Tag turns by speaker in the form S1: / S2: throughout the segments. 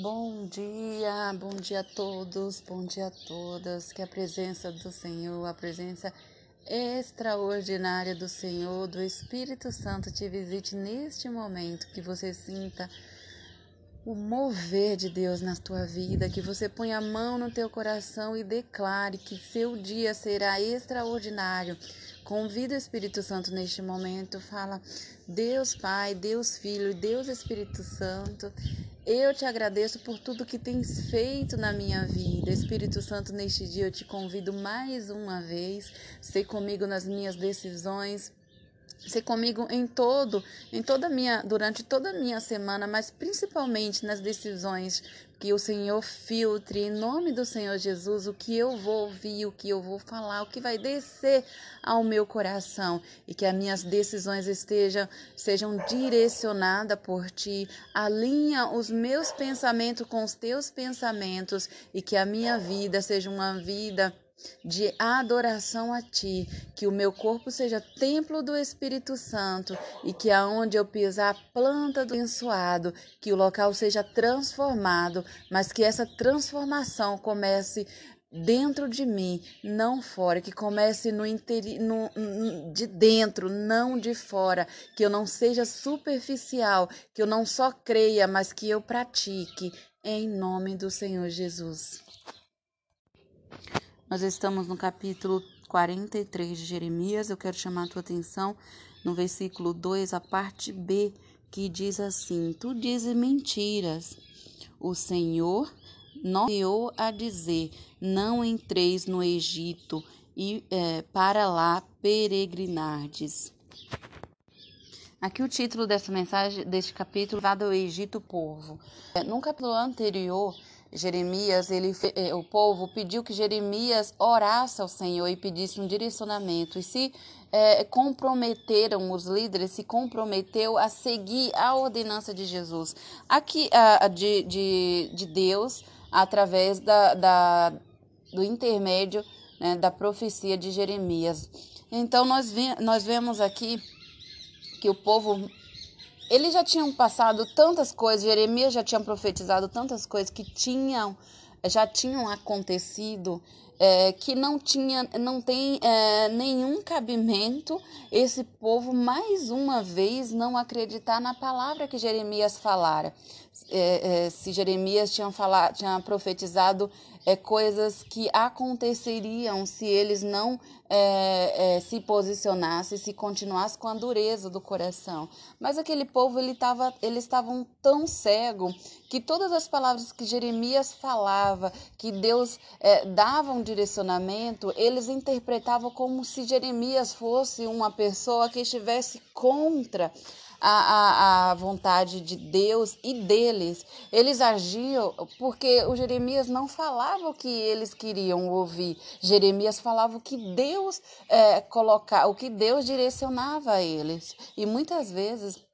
S1: Bom dia, bom dia a todos, bom dia a todas. Que a presença do Senhor, a presença extraordinária do Senhor, do Espírito Santo te visite neste momento, que você sinta o mover de Deus na tua vida, que você ponha a mão no teu coração e declare que seu dia será extraordinário. Convida o Espírito Santo neste momento, fala: Deus Pai, Deus Filho, Deus Espírito Santo, eu te agradeço por tudo que tens feito na minha vida. Espírito Santo, neste dia eu te convido mais uma vez, ser comigo nas minhas decisões, ser comigo em todo, em toda minha, durante toda a minha semana, mas principalmente nas decisões que o Senhor filtre em nome do Senhor Jesus o que eu vou ouvir, o que eu vou falar, o que vai descer ao meu coração e que as minhas decisões estejam sejam direcionadas por ti. Alinha os meus pensamentos com os teus pensamentos e que a minha vida seja uma vida de adoração a ti, que o meu corpo seja templo do Espírito Santo e que aonde eu pisar a planta do abençoado, que o local seja transformado, mas que essa transformação comece dentro de mim, não fora, que comece no, interi no, de dentro, não de fora, que eu não seja superficial, que eu não só creia, mas que eu pratique. Em nome do Senhor Jesus. Nós estamos no capítulo 43 de Jeremias. Eu quero chamar a tua atenção no versículo 2, a parte B, que diz assim: Tu dizes mentiras. O Senhor não a dizer: Não entreis no Egito e é, para lá peregrinardes. Aqui o título dessa mensagem, deste capítulo, dado ao Egito Povo. É, no capítulo anterior, Jeremias, ele, eh, o povo pediu que Jeremias orasse ao Senhor e pedisse um direcionamento. E se é, comprometeram, os líderes se comprometeu a seguir a ordenança de Jesus, aqui a, de, de, de Deus, através da, da do intermédio né, da profecia de Jeremias. Então nós, vi, nós vemos aqui que o povo eles já tinham passado tantas coisas, Jeremias já tinha profetizado tantas coisas que tinham, já tinham acontecido, é, que não tinha, não tem é, nenhum cabimento esse povo mais uma vez não acreditar na palavra que Jeremias falara. É, é se Jeremias tinha, falado, tinha profetizado é, coisas que aconteceriam se eles não é, é, se posicionassem, se continuassem com a dureza do coração. Mas aquele povo, ele tava, eles estavam tão cego que todas as palavras que Jeremias falava, que Deus é, dava um direcionamento, eles interpretavam como se Jeremias fosse uma pessoa que estivesse contra a, a, a vontade de Deus e deles. Eles agiam porque o Jeremias não falava o que eles queriam ouvir. Jeremias falava o que Deus é, colocar, o que Deus direcionava a eles. E muitas vezes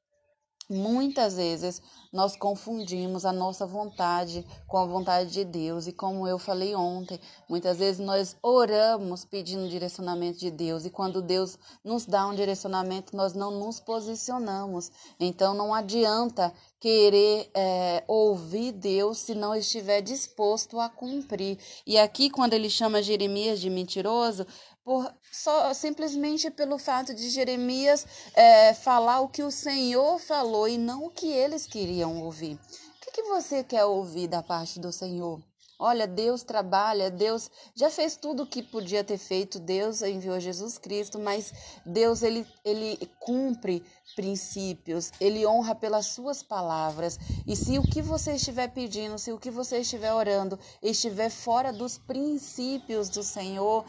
S1: Muitas vezes nós confundimos a nossa vontade com a vontade de Deus, e como eu falei ontem, muitas vezes nós oramos pedindo direcionamento de Deus, e quando Deus nos dá um direcionamento, nós não nos posicionamos. Então não adianta querer é, ouvir Deus se não estiver disposto a cumprir. E aqui, quando ele chama Jeremias de mentiroso, por só simplesmente pelo fato de Jeremias é, falar o que o Senhor falou e não o que eles queriam ouvir. O que, que você quer ouvir da parte do Senhor? Olha, Deus trabalha, Deus já fez tudo o que podia ter feito, Deus enviou Jesus Cristo, mas Deus ele, ele cumpre princípios, ele honra pelas suas palavras. E se o que você estiver pedindo, se o que você estiver orando estiver fora dos princípios do Senhor,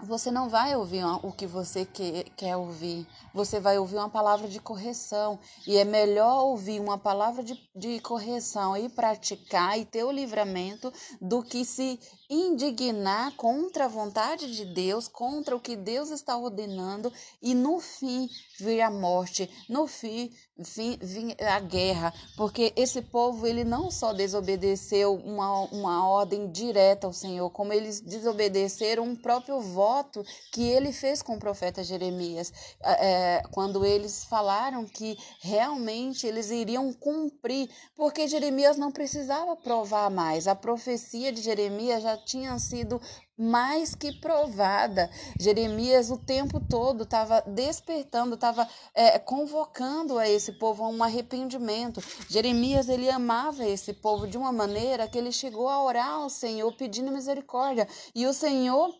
S1: você não vai ouvir o que você quer ouvir, você vai ouvir uma palavra de correção. E é melhor ouvir uma palavra de, de correção e praticar e ter o livramento do que se indignar contra a vontade de Deus, contra o que Deus está ordenando, e no fim vir a morte, no fim vir, a guerra, porque esse povo ele não só desobedeceu uma, uma ordem direta ao Senhor, como eles desobedeceram um próprio voto que ele fez com o profeta Jeremias, é, quando eles falaram que realmente eles iriam cumprir, porque Jeremias não precisava provar mais, a profecia de Jeremias já tinha sido mais que provada. Jeremias o tempo todo estava despertando, estava é, convocando a esse povo a um arrependimento. Jeremias ele amava esse povo de uma maneira que ele chegou a orar ao Senhor pedindo misericórdia e o Senhor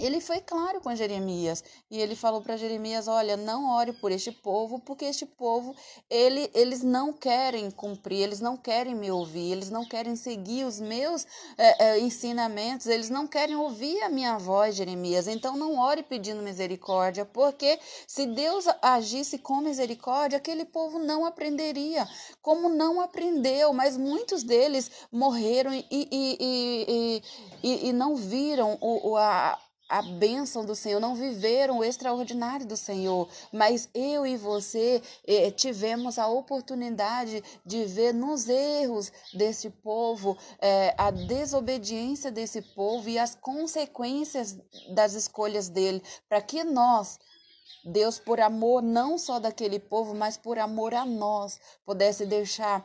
S1: ele foi claro com Jeremias e ele falou para Jeremias: Olha, não ore por este povo, porque este povo ele, eles não querem cumprir, eles não querem me ouvir, eles não querem seguir os meus é, é, ensinamentos, eles não querem ouvir a minha voz, Jeremias. Então não ore pedindo misericórdia, porque se Deus agisse com misericórdia, aquele povo não aprenderia, como não aprendeu, mas muitos deles morreram e, e, e, e, e não viram o, a a bênção do Senhor, não viveram o extraordinário do Senhor, mas eu e você eh, tivemos a oportunidade de ver nos erros desse povo eh, a desobediência desse povo e as consequências das escolhas dele, para que nós Deus, por amor não só daquele povo, mas por amor a nós, pudesse deixar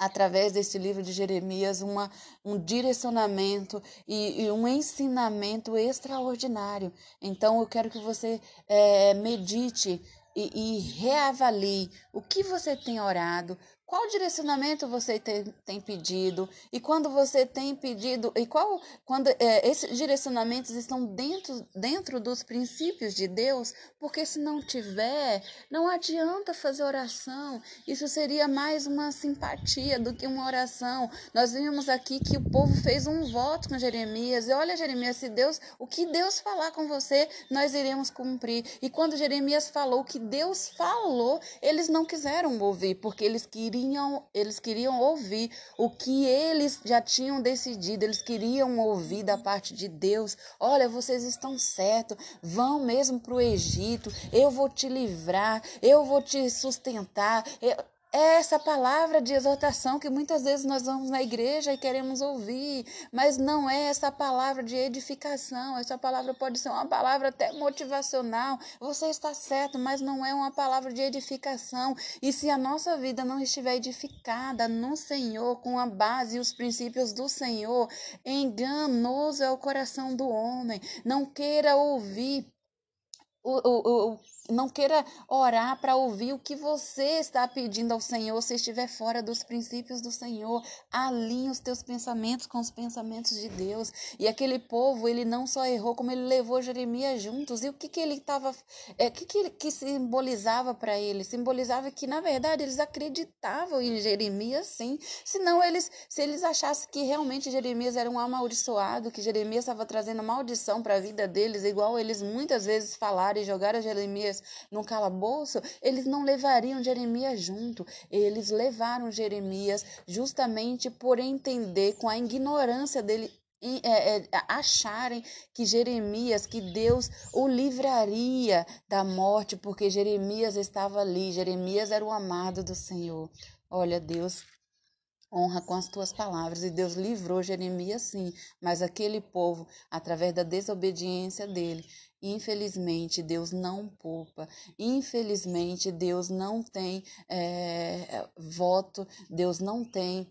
S1: através desse livro de Jeremias, uma, um direcionamento e, e um ensinamento extraordinário. Então, eu quero que você é, medite e, e reavalie o que você tem orado, qual direcionamento você tem, tem, pedido? E quando você tem pedido, e qual quando é, esses direcionamentos estão dentro, dentro dos princípios de Deus? Porque se não tiver, não adianta fazer oração. Isso seria mais uma simpatia do que uma oração. Nós vimos aqui que o povo fez um voto com Jeremias. E olha, Jeremias, se Deus, o que Deus falar com você, nós iremos cumprir. E quando Jeremias falou o que Deus falou, eles não quiseram ouvir, porque eles queriam queriam, eles queriam ouvir o que eles já tinham decidido, eles queriam ouvir da parte de Deus. Olha, vocês estão certos, vão mesmo para o Egito, eu vou te livrar, eu vou te sustentar. Eu, é essa palavra de exortação que muitas vezes nós vamos na igreja e queremos ouvir, mas não é essa palavra de edificação. Essa palavra pode ser uma palavra até motivacional. Você está certo, mas não é uma palavra de edificação. E se a nossa vida não estiver edificada no Senhor, com a base e os princípios do Senhor, enganoso é o coração do homem. Não queira ouvir o, o, o, não queira orar para ouvir o que você está pedindo ao Senhor se estiver fora dos princípios do Senhor. Alinhe os teus pensamentos com os pensamentos de Deus. E aquele povo, ele não só errou, como ele levou Jeremias juntos. E o que, que ele estava. É, o que, que, que simbolizava para ele? Simbolizava que, na verdade, eles acreditavam em Jeremias, sim. Senão, eles, se eles achassem que realmente Jeremias era um amaldiçoado, que Jeremias estava trazendo maldição para a vida deles, igual eles muitas vezes falaram e jogaram Jeremias no calabouço, eles não levariam Jeremias junto. Eles levaram Jeremias justamente por entender com a ignorância dele é, é, acharem que Jeremias, que Deus o livraria da morte, porque Jeremias estava ali, Jeremias era o amado do Senhor. Olha, Deus honra com as tuas palavras. E Deus livrou Jeremias, sim, mas aquele povo, através da desobediência dele, Infelizmente, Deus não poupa. Infelizmente, Deus não tem é, voto, Deus não tem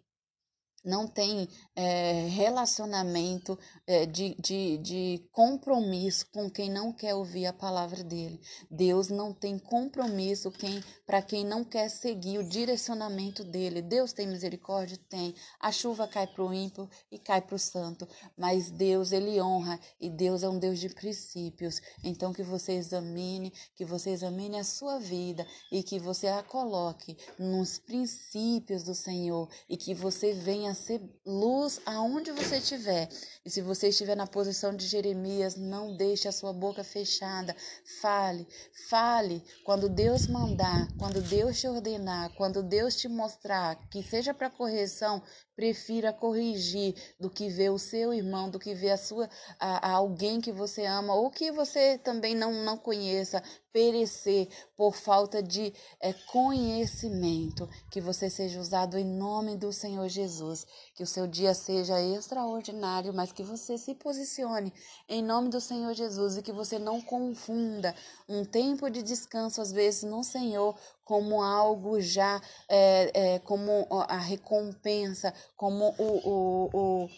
S1: não tem é, relacionamento é, de, de, de compromisso com quem não quer ouvir a palavra dele. Deus não tem compromisso quem, para quem não quer seguir o direcionamento dele. Deus tem misericórdia? Tem. A chuva cai para o ímpio e cai para o santo. Mas Deus, ele honra e Deus é um Deus de princípios. Então, que você examine, que você examine a sua vida e que você a coloque nos princípios do Senhor e que você venha venha ser luz aonde você estiver. E se você estiver na posição de Jeremias, não deixe a sua boca fechada. Fale, fale. Quando Deus mandar, quando Deus te ordenar, quando Deus te mostrar que seja para correção, prefira corrigir do que ver o seu irmão, do que ver a sua a, a alguém que você ama ou que você também não, não conheça perecer por falta de é, conhecimento. Que você seja usado em nome do Senhor Jesus. Que o seu dia seja extraordinário, mas que você se posicione em nome do Senhor Jesus e que você não confunda um tempo de descanso, às vezes, no Senhor, como algo já, é, é, como a recompensa, como o, o, o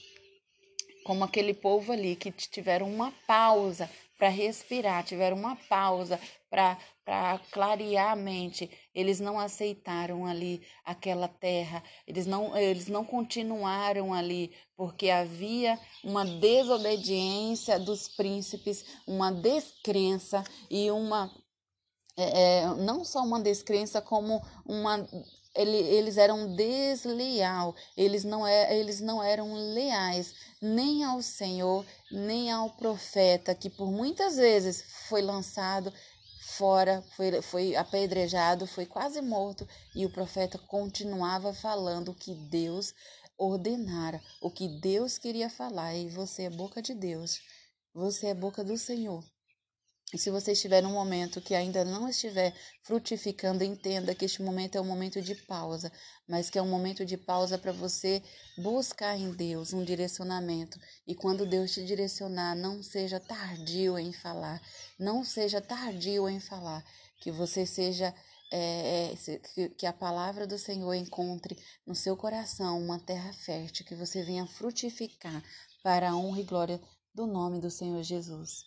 S1: como aquele povo ali que tiveram uma pausa para respirar, tiveram uma pausa para clarear a mente. Eles não aceitaram ali aquela terra, eles não, eles não continuaram ali, porque havia uma desobediência dos príncipes, uma descrença e uma. É, é não só uma descrença, como uma ele, eles eram desleal, eles não, é, eles não eram leais nem ao Senhor, nem ao profeta, que por muitas vezes foi lançado fora, foi, foi apedrejado, foi quase morto, e o profeta continuava falando o que Deus ordenara, o que Deus queria falar, e você é boca de Deus, você é boca do Senhor. E se você estiver num momento que ainda não estiver frutificando, entenda que este momento é um momento de pausa, mas que é um momento de pausa para você buscar em Deus um direcionamento. E quando Deus te direcionar, não seja tardio em falar, não seja tardio em falar, que você seja é, é que a palavra do Senhor encontre no seu coração uma terra fértil, que você venha frutificar para a honra e glória do nome do Senhor Jesus.